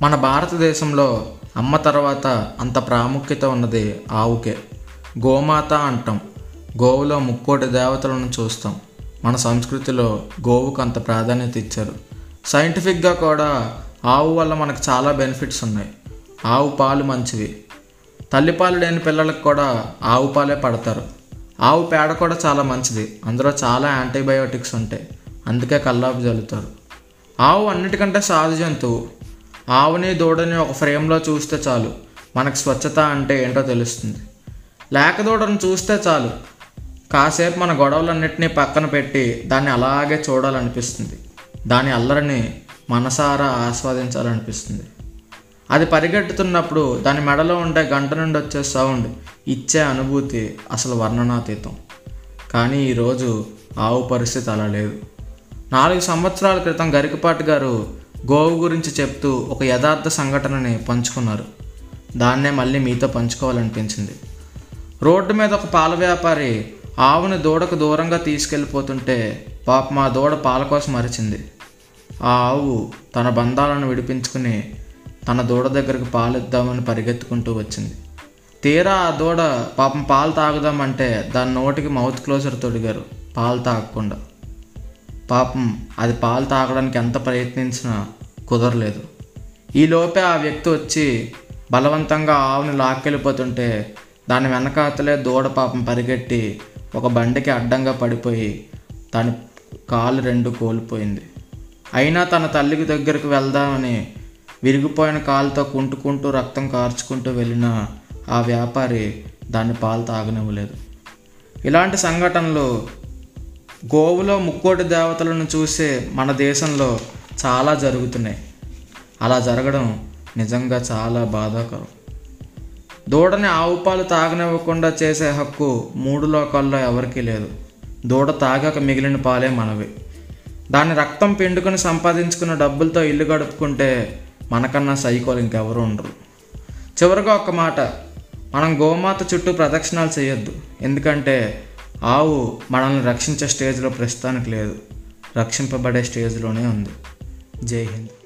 మన భారతదేశంలో అమ్మ తర్వాత అంత ప్రాముఖ్యత ఉన్నది ఆవుకే. గోమాత అంటాం. గోవులో ముక్కోటి దేవతలను చూస్తాం. మన సంస్కృతిలో గోవుకు అంత ప్రాధాన్యత ఇచ్చారు. సైంటిఫిక్గా కూడా ఆవు వల్ల మనకు చాలా బెనిఫిట్స్ ఉన్నాయి. ఆవు పాలు మంచివి. తల్లిపాలు లేని పిల్లలకు కూడా ఆవు పాలే పడతారు. ఆవు పేడ కూడా చాలా మంచిది. అందులో చాలా యాంటీబయోటిక్స్ ఉంటాయి. అందుకే కల్లాపు జల్లుతారు. ఆవు అన్నిటికంటే సాధు జంతువు. ఆవుని దూడని ఒక ఫ్రేమ్లో చూస్తే చాలు. మనకు స్వచ్ఛత అంటే ఏంటో తెలుస్తుంది. లేక దూడను చూస్తే చాలు. కాసేపు మన గొడవలన్నింటినీ పక్కన పెట్టి దాన్ని అలాగే చూడాలనిపిస్తుంది. దాని అల్లరిని మనసారా ఆస్వాదించాలనిపిస్తుంది. అది పరిగెట్టుతున్నప్పుడు దాని మెడలో ఉండే గంట నుండి వచ్చే సౌండ్ ఇచ్చే అనుభూతి అసలు వర్ణనాతీతం. కానీ ఈరోజు ఆవు పరిస్థితి అలా లేదు. నాలుగు సంవత్సరాల క్రితం గరికపాటి గారు గోవు గురించి చెప్తూ ఒక యథార్థ సంఘటనని పంచుకున్నారు. దాన్నే మళ్ళీ మీతో పంచుకోవాలనిపించింది. రోడ్డు మీద ఒక పాల వ్యాపారి ఆవుని దూడకు దూరంగా తీసుకెళ్ళిపోతుంటే పాప మా దూడ పాల కోసం అరిచింది. ఆ ఆవు తన బంధాలను విడిపించుకుని తన దూడ దగ్గరకు పాలు ఇద్దామని పరిగెత్తుకుంటూ వచ్చింది. తీరా ఆ దూడ పాపం పాలు తాగుదామంటే దాని నోటికి మౌత్ క్లోజర్ తొడిగారు పాలు తాగకుండా. పాపం అది పాలు తాగడానికి ఎంత ప్రయత్నించినా కుదరలేదు. ఈలోపే ఆ వ్యక్తి వచ్చి బలవంతంగా ఆవుని లాక్కెళ్ళిపోతుంటే దాని వెనకాతలే దూడ పాపం పరిగెట్టి ఒక బండికి అడ్డంగా పడిపోయి తన కాలు రెండు కోల్పోయింది. అయినా తన తల్లికి దగ్గరకు వెళ్దామని విరిగిపోయిన కాలుతో కుంటుకుంటూ రక్తం కార్చుకుంటూ వెళ్ళిన ఆ వ్యాపారి దాన్ని పాలు తాగనివ్వలేదు. ఇలాంటి సంఘటనలు గోవులో ముక్కోటి దేవతలను చూసే మన దేశంలో చాలా జరుగుతున్నాయి. అలా జరగడం నిజంగా చాలా బాధాకరం. దూడని ఆవు పాలు తాగనివ్వకుండా చేసే హక్కు మూడు లోకాల్లో ఎవరికీ లేదు. దూడ తాగాక మిగిలిన పాలే మనవి. దాని రక్తం పిండుకొని సంపాదించుకున్న డబ్బులతో ఇల్లు గడుపుకుంటే మనకన్నా సైకోలు ఇంకెవరు ఉండరు. చివరిగా ఒక మాట మనం గోమాత చుట్టూ ప్రదక్షిణాలు చేయొద్దు. ఎందుకంటే ఆవు మనల్ని రక్షించే స్టేజ్లో ప్రస్తుతానికి లేదు. రక్షింపబడే స్టేజ్లోనే ఉంది. जय हिंद।